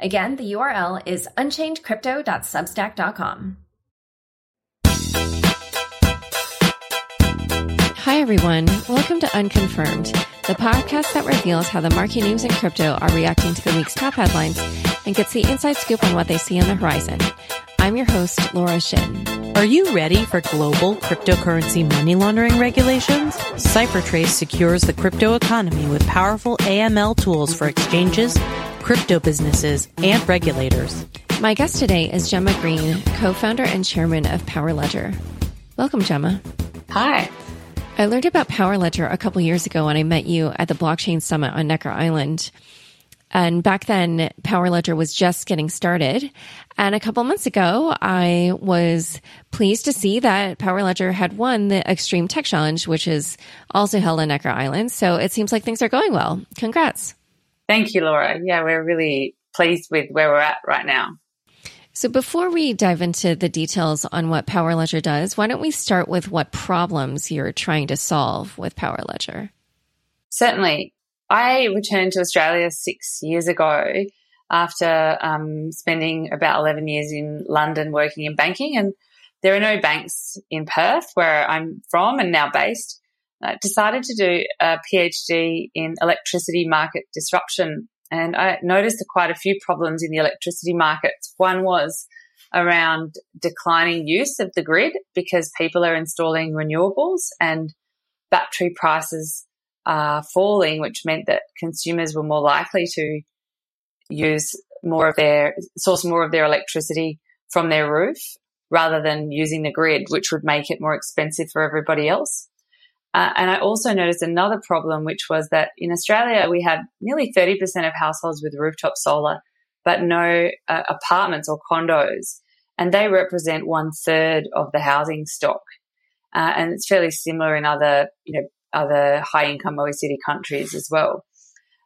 Again, the URL is unchainedcrypto.substack.com. Hi, everyone. Welcome to Unconfirmed, the podcast that reveals how the market news in crypto are reacting to the week's top headlines and gets the inside scoop on what they see on the horizon. I'm your host, Laura Shin. Are you ready for global cryptocurrency money laundering regulations? CipherTrace secures the crypto economy with powerful AML tools for exchanges, crypto businesses, and regulators. My guest today is Jemma Green, co founder and chairman of Power Ledger. Welcome, Jemma. Hi. I learned about Power Ledger a couple years ago when I met you at the Blockchain Summit on Necker Island. And back then, Power Ledger was just getting started. And a couple months ago, I was pleased to see that Power Ledger had won the Extreme Tech Challenge, which is also held on Necker Island. So it seems like things are going well. Congrats. Thank you, Laura. Yeah, we're really pleased with where we're at right now. So before we dive into the details on what Power Ledger does, why don't we start with what problems you're trying to solve with Power Ledger? Certainly. I returned to Australia six years ago after um, spending about 11 years in London working in banking. And there are no banks in Perth, where I'm from and now based. I decided to do a PhD in electricity market disruption and I noticed quite a few problems in the electricity markets. One was around declining use of the grid because people are installing renewables and battery prices are falling, which meant that consumers were more likely to use more of their source more of their electricity from their roof rather than using the grid, which would make it more expensive for everybody else. Uh, and I also noticed another problem, which was that in Australia, we had nearly 30% of households with rooftop solar, but no uh, apartments or condos. And they represent one third of the housing stock. Uh, and it's fairly similar in other, you know, other high income OECD countries as well.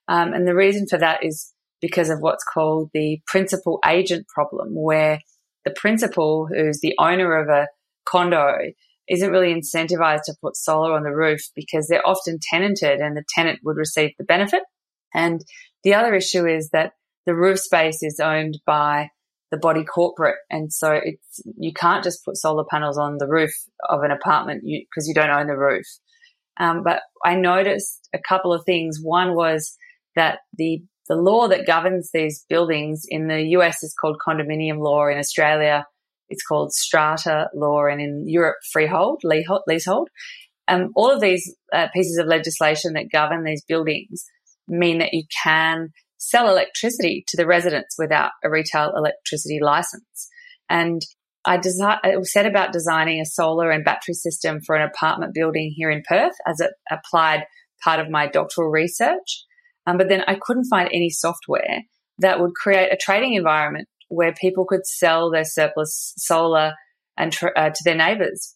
Um, and the reason for that is because of what's called the principal agent problem, where the principal, who's the owner of a condo, isn't really incentivized to put solar on the roof because they're often tenanted and the tenant would receive the benefit. And the other issue is that the roof space is owned by the body corporate. And so it's, you can't just put solar panels on the roof of an apartment because you, you, don't own the roof. Um, but I noticed a couple of things. One was that the the law that governs these buildings in the US is called condominium law. In Australia, it's called strata law, and in Europe, freehold, leasehold. Um, all of these uh, pieces of legislation that govern these buildings mean that you can sell electricity to the residents without a retail electricity license. And I, desi- I set about designing a solar and battery system for an apartment building here in Perth as it applied part of my doctoral research. Um, but then I couldn't find any software that would create a trading environment where people could sell their surplus solar and tr- uh, to their neighbours.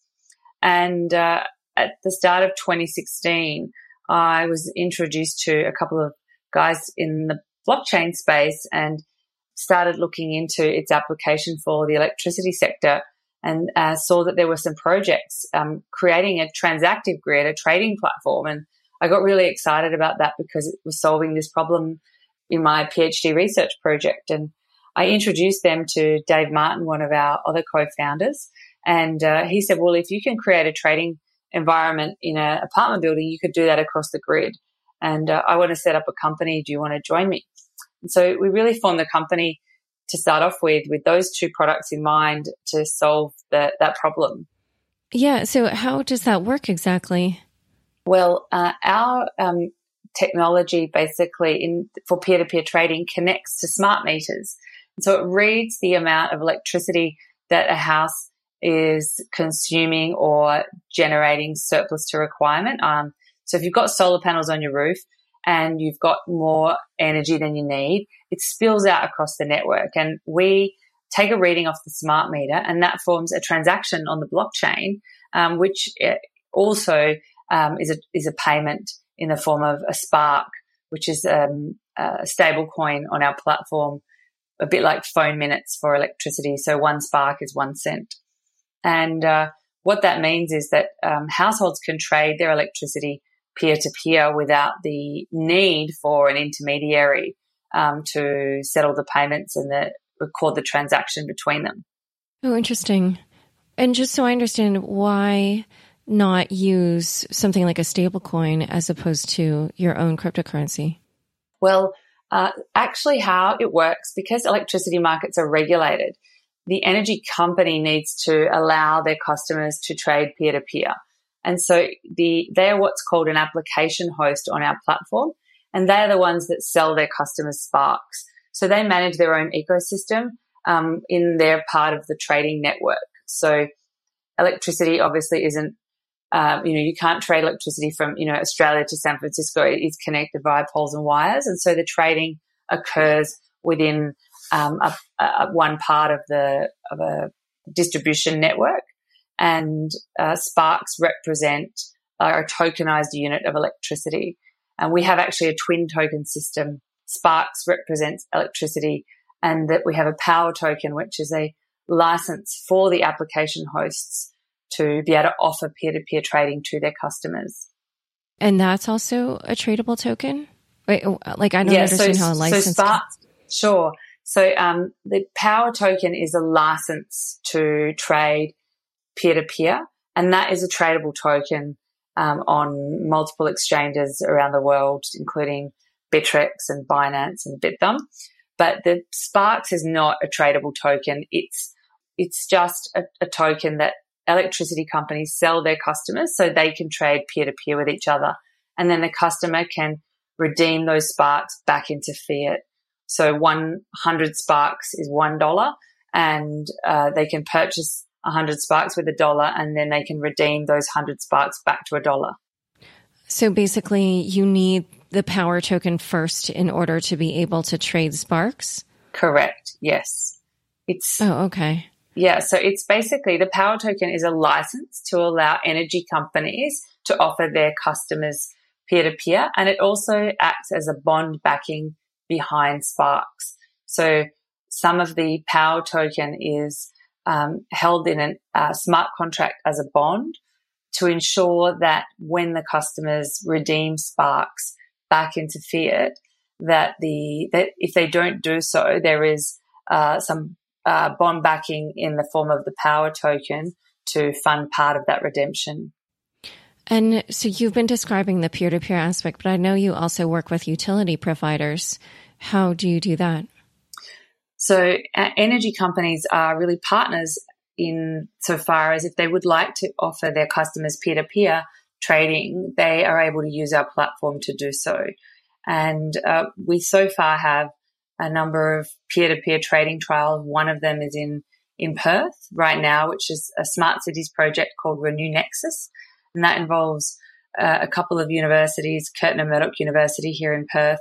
And uh, at the start of 2016, I was introduced to a couple of guys in the blockchain space and started looking into its application for the electricity sector and uh, saw that there were some projects um, creating a transactive grid, a trading platform. And I got really excited about that because it was solving this problem in my PhD research project. And I introduced them to Dave Martin, one of our other co-founders, and uh, he said, "Well, if you can create a trading environment in an apartment building, you could do that across the grid." And uh, I want to set up a company. Do you want to join me? And so we really formed the company to start off with, with those two products in mind to solve the, that problem. Yeah. So how does that work exactly? Well, uh, our um, technology basically in for peer-to-peer trading connects to smart meters. So it reads the amount of electricity that a house is consuming or generating surplus to requirement. Um, so if you've got solar panels on your roof and you've got more energy than you need, it spills out across the network. And we take a reading off the smart meter, and that forms a transaction on the blockchain, um, which eh, also um, is a is a payment in the form of a spark, which is um, a stable coin on our platform, a bit like phone minutes for electricity. So one spark is one cent, and uh, what that means is that um, households can trade their electricity peer to peer without the need for an intermediary um, to settle the payments and the, record the transaction between them. Oh, interesting. And just so I understand, why not use something like a stablecoin as opposed to your own cryptocurrency? Well, uh, actually, how it works because electricity markets are regulated, the energy company needs to allow their customers to trade peer to peer. And so the, they're what's called an application host on our platform. And they're the ones that sell their customers Sparks. So they manage their own ecosystem um, in their part of the trading network. So electricity obviously isn't, um, you know, you can't trade electricity from, you know, Australia to San Francisco. It is connected via poles and wires. And so the trading occurs within um, a, a, one part of the, of a distribution network and uh, sparks represent a tokenized unit of electricity. And we have actually a twin token system. Sparks represents electricity, and that we have a power token, which is a license for the application hosts to be able to offer peer to peer trading to their customers. And that's also a tradable token? Wait, oh, like I don't yeah, understand so, how a license. So Sparks, sure. So um, the power token is a license to trade peer to peer, and that is a tradable token um, on multiple exchanges around the world, including Bittrex and Binance and Bithumb. But the Sparks is not a tradable token. It's it's just a, a token that electricity companies sell their customers so they can trade peer to peer with each other, and then the customer can redeem those Sparks back into fiat. So 100 Sparks is one dollar, and uh, they can purchase 100 sparks with a dollar and then they can redeem those 100 sparks back to a dollar. So basically, you need the power token first in order to be able to trade sparks? Correct. Yes. It's Oh, okay. Yeah, so it's basically the power token is a license to allow energy companies to offer their customers peer to peer and it also acts as a bond backing behind sparks. So some of the power token is um, held in a uh, smart contract as a bond to ensure that when the customers redeem Sparks back into fiat, that the that if they don't do so, there is uh, some uh, bond backing in the form of the power token to fund part of that redemption. And so you've been describing the peer to peer aspect, but I know you also work with utility providers. How do you do that? So uh, energy companies are really partners in so far as if they would like to offer their customers peer to peer trading, they are able to use our platform to do so. And uh, we so far have a number of peer to peer trading trials. One of them is in in Perth right now, which is a smart cities project called Renew Nexus, and that involves uh, a couple of universities, Curtin and Murdoch University here in Perth,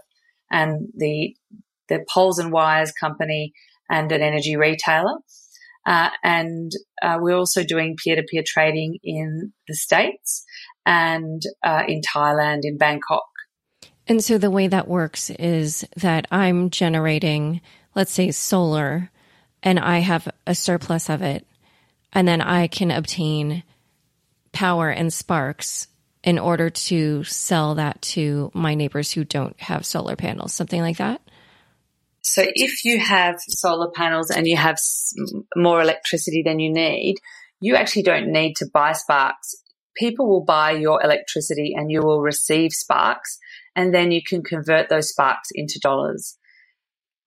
and the the poles and wires company and an energy retailer. Uh, and uh, we're also doing peer to peer trading in the States and uh, in Thailand, in Bangkok. And so the way that works is that I'm generating, let's say, solar, and I have a surplus of it, and then I can obtain power and sparks in order to sell that to my neighbors who don't have solar panels, something like that? So if you have solar panels and you have more electricity than you need, you actually don't need to buy sparks. People will buy your electricity and you will receive sparks and then you can convert those sparks into dollars.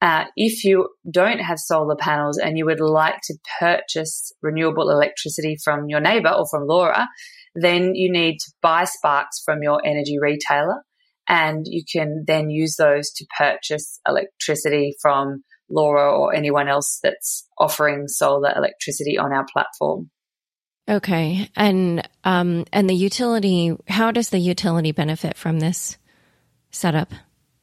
Uh, if you don't have solar panels and you would like to purchase renewable electricity from your neighbor or from Laura, then you need to buy sparks from your energy retailer and you can then use those to purchase electricity from Laura or anyone else that's offering solar electricity on our platform. Okay, and um, and the utility. How does the utility benefit from this? Setup?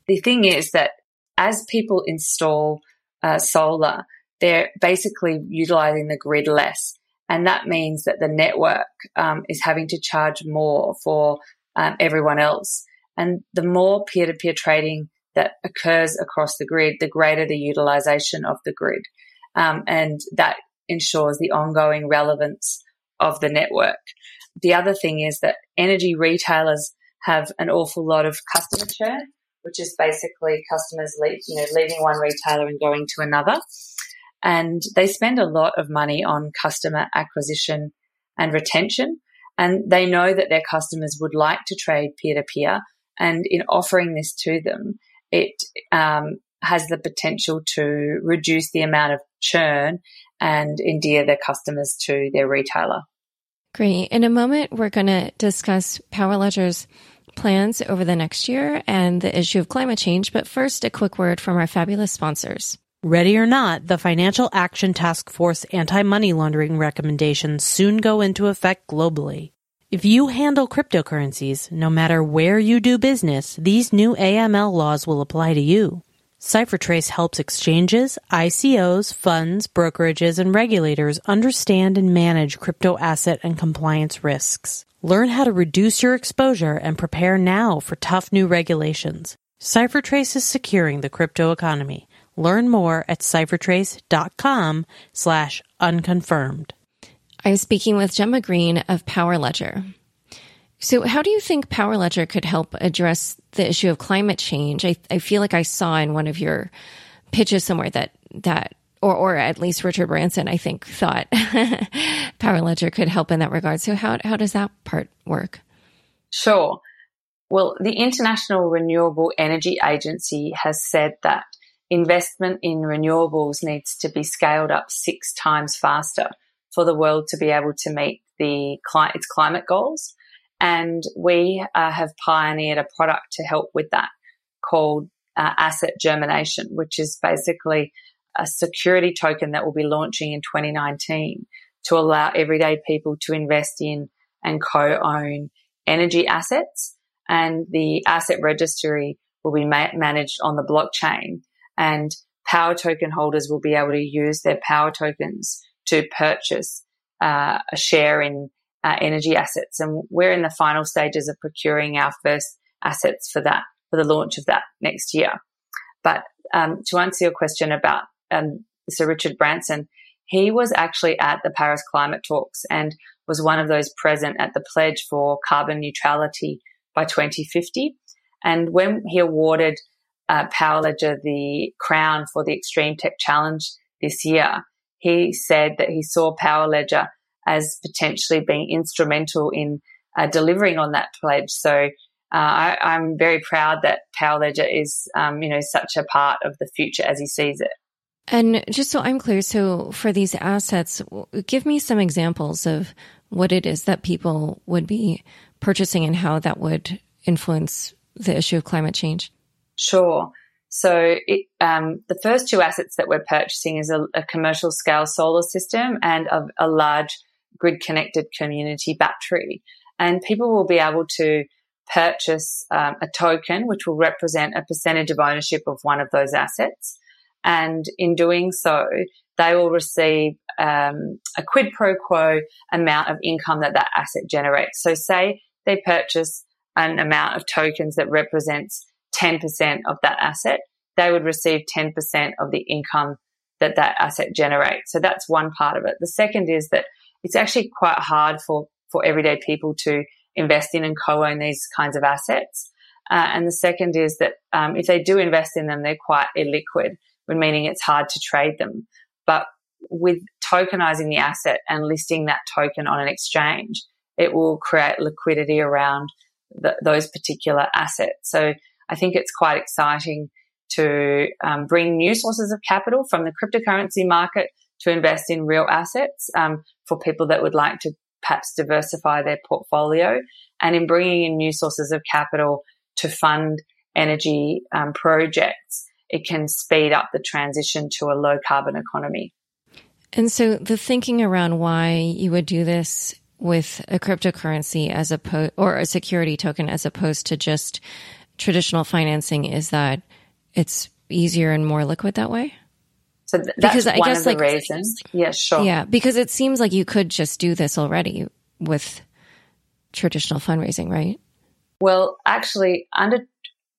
The thing is that as people install uh, solar, they're basically utilizing the grid less. And that means that the network um, is having to charge more for um, everyone else. And the more peer to peer trading that occurs across the grid, the greater the utilization of the grid. Um, and that ensures the ongoing relevance of the network. The other thing is that energy retailers have an awful lot of customer churn, which is basically customers leave, you know, leaving one retailer and going to another. And they spend a lot of money on customer acquisition and retention. And they know that their customers would like to trade peer to peer. And in offering this to them, it um, has the potential to reduce the amount of churn and endear their customers to their retailer. Great. In a moment, we're going to discuss Power Ledger's plans over the next year and the issue of climate change. But first, a quick word from our fabulous sponsors. Ready or not, the Financial Action Task Force anti money laundering recommendations soon go into effect globally. If you handle cryptocurrencies, no matter where you do business, these new AML laws will apply to you. CipherTrace helps exchanges, ICOs, funds, brokerages, and regulators understand and manage crypto asset and compliance risks. Learn how to reduce your exposure and prepare now for tough new regulations. CipherTrace is securing the crypto economy. Learn more at ciphertrace.com slash unconfirmed. I'm speaking with Jemma Green of Power Ledger. So, how do you think Power Ledger could help address the issue of climate change? I, I feel like I saw in one of your pitches somewhere that that or or at least Richard Branson, I think, thought Power Ledger could help in that regard. So, how how does that part work? Sure. Well, the International Renewable Energy Agency has said that investment in renewables needs to be scaled up six times faster for the world to be able to meet the its climate goals. And we uh, have pioneered a product to help with that called uh, Asset Germination, which is basically a security token that will be launching in 2019 to allow everyday people to invest in and co-own energy assets. And the asset registry will be ma- managed on the blockchain and power token holders will be able to use their power tokens to purchase uh, a share in uh, energy assets. And we're in the final stages of procuring our first assets for that, for the launch of that next year. But um, to answer your question about um, Sir Richard Branson, he was actually at the Paris climate talks and was one of those present at the pledge for carbon neutrality by 2050. And when he awarded uh, Power Ledger the crown for the Extreme Tech Challenge this year, he said that he saw Power Ledger as potentially being instrumental in uh, delivering on that pledge. So uh, I, am very proud that Power Ledger is, um, you know, such a part of the future as he sees it. And just so I'm clear, so for these assets, give me some examples of what it is that people would be purchasing and how that would influence the issue of climate change. Sure. So it, um, the first two assets that we're purchasing is a, a commercial scale solar system and a, a large grid connected community battery. And people will be able to purchase um, a token which will represent a percentage of ownership of one of those assets. And in doing so, they will receive um, a quid pro quo amount of income that that asset generates. So say they purchase an amount of tokens that represents 10% of that asset, they would receive 10% of the income that that asset generates. So that's one part of it. The second is that it's actually quite hard for, for everyday people to invest in and co-own these kinds of assets. Uh, and the second is that um, if they do invest in them, they're quite illiquid, meaning it's hard to trade them. But with tokenizing the asset and listing that token on an exchange, it will create liquidity around the, those particular assets. So I think it's quite exciting to um, bring new sources of capital from the cryptocurrency market to invest in real assets um, for people that would like to perhaps diversify their portfolio and in bringing in new sources of capital to fund energy um, projects, it can speed up the transition to a low carbon economy. And so the thinking around why you would do this with a cryptocurrency as opposed or a security token as opposed to just traditional financing is that it's easier and more liquid that way? So th- that's because I one guess, of the like, reasons. Yeah, sure. Yeah, because it seems like you could just do this already with traditional fundraising, right? Well, actually, under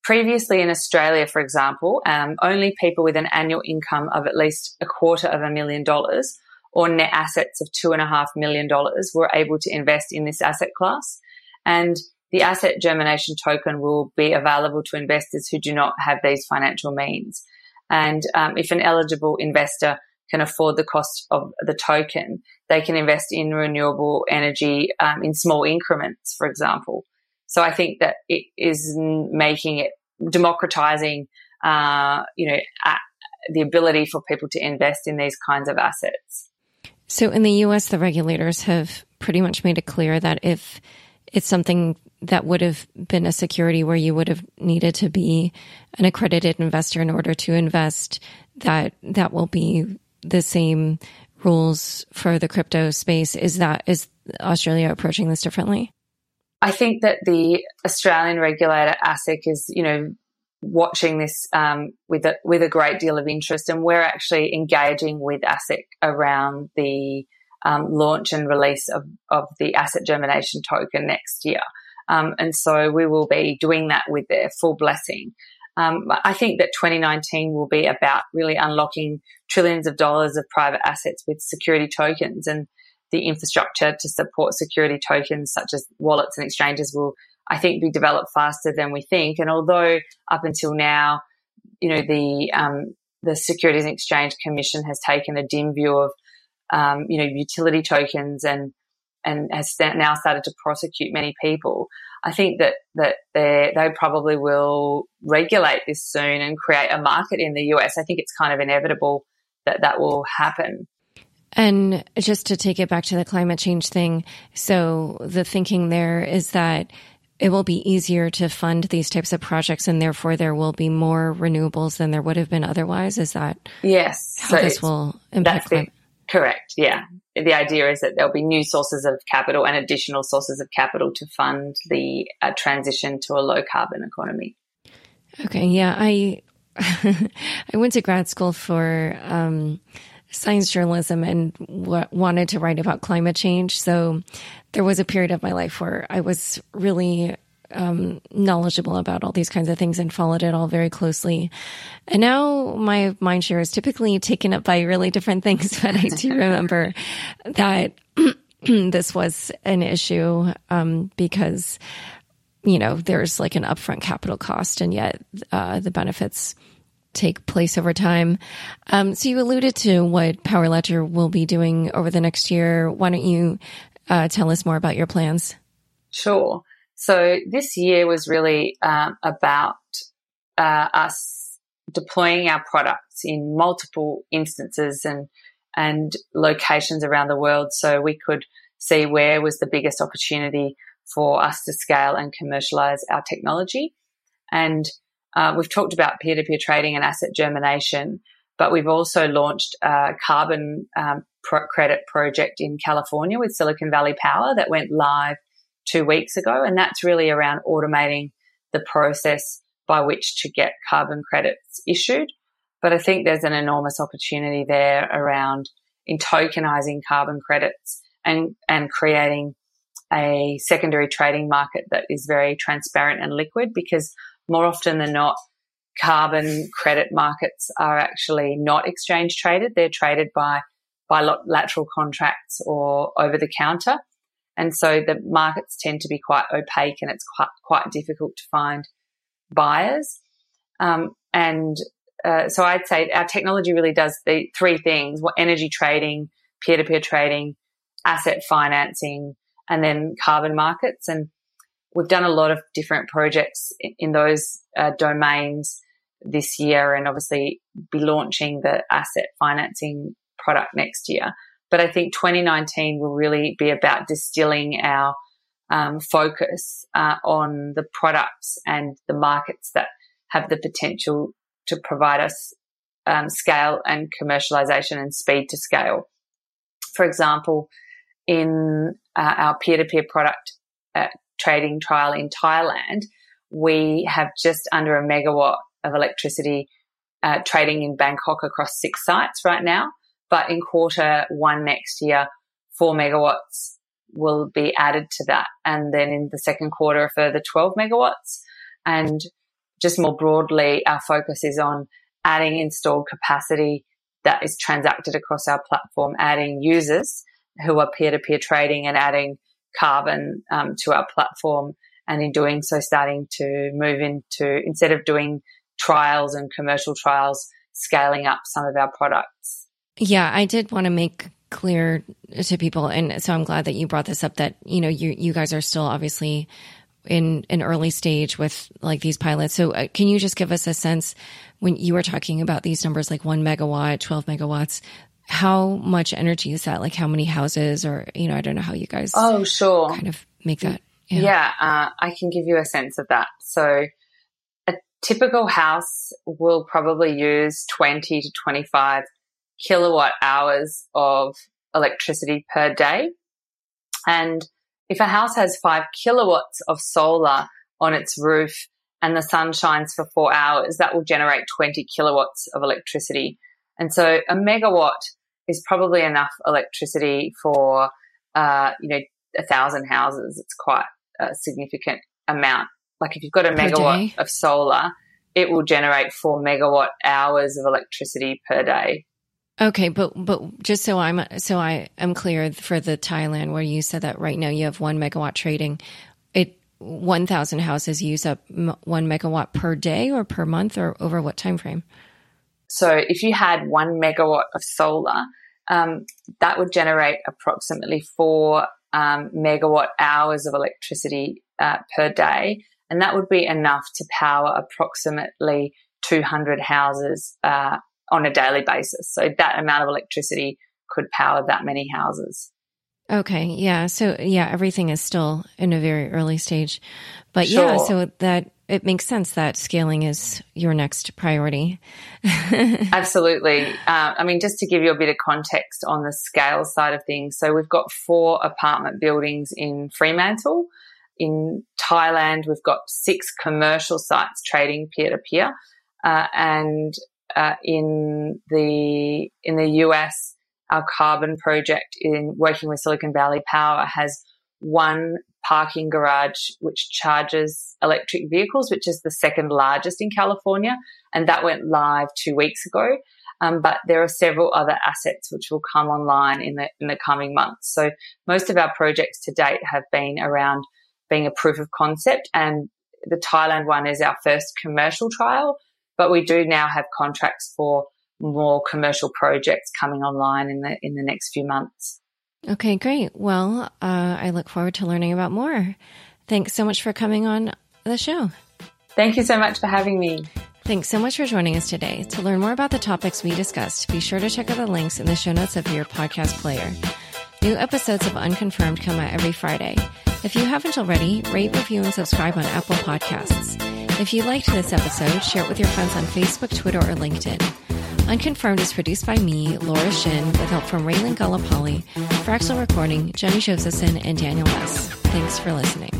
previously in Australia, for example, um, only people with an annual income of at least a quarter of a million dollars or net assets of two and a half million dollars were able to invest in this asset class. And the asset germination token will be available to investors who do not have these financial means. And um, if an eligible investor can afford the cost of the token, they can invest in renewable energy um, in small increments, for example. So I think that it is making it democratizing, uh, you know, the ability for people to invest in these kinds of assets. So in the US, the regulators have pretty much made it clear that if it's something that would have been a security where you would have needed to be an accredited investor in order to invest, that that will be the same rules for the crypto space. Is that is Australia approaching this differently? I think that the Australian regulator ASIC is, you know, watching this um, with a, with a great deal of interest, and we're actually engaging with ASIC around the um, launch and release of, of the asset germination token next year. Um, and so we will be doing that with their full blessing. Um, I think that 2019 will be about really unlocking trillions of dollars of private assets with security tokens and the infrastructure to support security tokens such as wallets and exchanges will, I think, be developed faster than we think. And although up until now, you know, the, um, the Securities and Exchange Commission has taken a dim view of, um, you know, utility tokens and and has now started to prosecute many people. I think that that they they probably will regulate this soon and create a market in the US. I think it's kind of inevitable that that will happen. And just to take it back to the climate change thing, so the thinking there is that it will be easier to fund these types of projects and therefore there will be more renewables than there would have been otherwise. Is that yes? How so this will impact climate? Correct. Yeah. The idea is that there'll be new sources of capital and additional sources of capital to fund the uh, transition to a low carbon economy. Okay. Yeah. I, I went to grad school for, um, science journalism and w- wanted to write about climate change. So there was a period of my life where I was really um, knowledgeable about all these kinds of things and followed it all very closely. And now my mind share is typically taken up by really different things, but I do remember that this was an issue um, because, you know, there's like an upfront capital cost, and yet uh, the benefits take place over time. Um, so you alluded to what Power Ledger will be doing over the next year. Why don't you uh, tell us more about your plans? Sure. So this year was really um, about uh, us deploying our products in multiple instances and and locations around the world, so we could see where was the biggest opportunity for us to scale and commercialize our technology. And uh, we've talked about peer-to-peer trading and asset germination, but we've also launched a carbon um, pro- credit project in California with Silicon Valley Power that went live two weeks ago. And that's really around automating the process by which to get carbon credits issued. But I think there's an enormous opportunity there around in tokenizing carbon credits and, and creating a secondary trading market that is very transparent and liquid because more often than not, carbon credit markets are actually not exchange traded. They're traded by bilateral contracts or over the counter. And so the markets tend to be quite opaque and it's quite, quite difficult to find buyers. Um, and uh, so I'd say our technology really does the three things: energy trading, peer-to-peer trading, asset financing, and then carbon markets. And we've done a lot of different projects in those uh, domains this year, and obviously be launching the asset financing product next year. But I think 2019 will really be about distilling our um, focus uh, on the products and the markets that have the potential to provide us um, scale and commercialization and speed to scale. For example, in uh, our peer to peer product uh, trading trial in Thailand, we have just under a megawatt of electricity uh, trading in Bangkok across six sites right now. But in quarter one next year, four megawatts will be added to that. And then in the second quarter, a further 12 megawatts. And just more broadly, our focus is on adding installed capacity that is transacted across our platform, adding users who are peer to peer trading and adding carbon um, to our platform. And in doing so, starting to move into, instead of doing trials and commercial trials, scaling up some of our products. Yeah, I did want to make clear to people and so I'm glad that you brought this up that you know you you guys are still obviously in an early stage with like these pilots. So uh, can you just give us a sense when you were talking about these numbers like 1 megawatt, 12 megawatts, how much energy is that? Like how many houses or you know, I don't know how you guys Oh, sure. kind of make that. Yeah, yeah uh, I can give you a sense of that. So a typical house will probably use 20 to 25 kilowatt hours of electricity per day. And if a house has five kilowatts of solar on its roof and the sun shines for four hours, that will generate 20 kilowatts of electricity. And so a megawatt is probably enough electricity for, uh, you know, a thousand houses. It's quite a significant amount. Like if you've got a megawatt of solar, it will generate four megawatt hours of electricity per day. Okay, but but just so I'm so I am clear for the Thailand where you said that right now you have one megawatt trading, it one thousand houses use up one megawatt per day or per month or over what time frame? So if you had one megawatt of solar, um, that would generate approximately four um, megawatt hours of electricity uh, per day, and that would be enough to power approximately 200 houses uh, on a daily basis. So that amount of electricity could power that many houses. Okay. Yeah. So yeah, everything is still in a very early stage, but sure. yeah, so that it makes sense that scaling is your next priority. Absolutely. Uh, I mean, just to give you a bit of context on the scale side of things. So we've got four apartment buildings in Fremantle. In Thailand, we've got six commercial sites trading peer to peer. and uh, in the in the US, our carbon project in working with Silicon Valley Power has one parking garage which charges electric vehicles, which is the second largest in California, and that went live two weeks ago. Um, but there are several other assets which will come online in the in the coming months. So most of our projects to date have been around being a proof of concept, and the Thailand one is our first commercial trial. But we do now have contracts for more commercial projects coming online in the in the next few months. Okay, great. Well, uh, I look forward to learning about more. Thanks so much for coming on the show. Thank you so much for having me. Thanks so much for joining us today. To learn more about the topics we discussed, be sure to check out the links in the show notes of your podcast player. New episodes of Unconfirmed come out every Friday. If you haven't already, rate, review, and subscribe on Apple Podcasts. If you liked this episode, share it with your friends on Facebook, Twitter, or LinkedIn. Unconfirmed is produced by me, Laura Shin, with help from Raylan Gallipoli, Fractal Recording, Jenny Josephson, and Daniel West. Thanks for listening.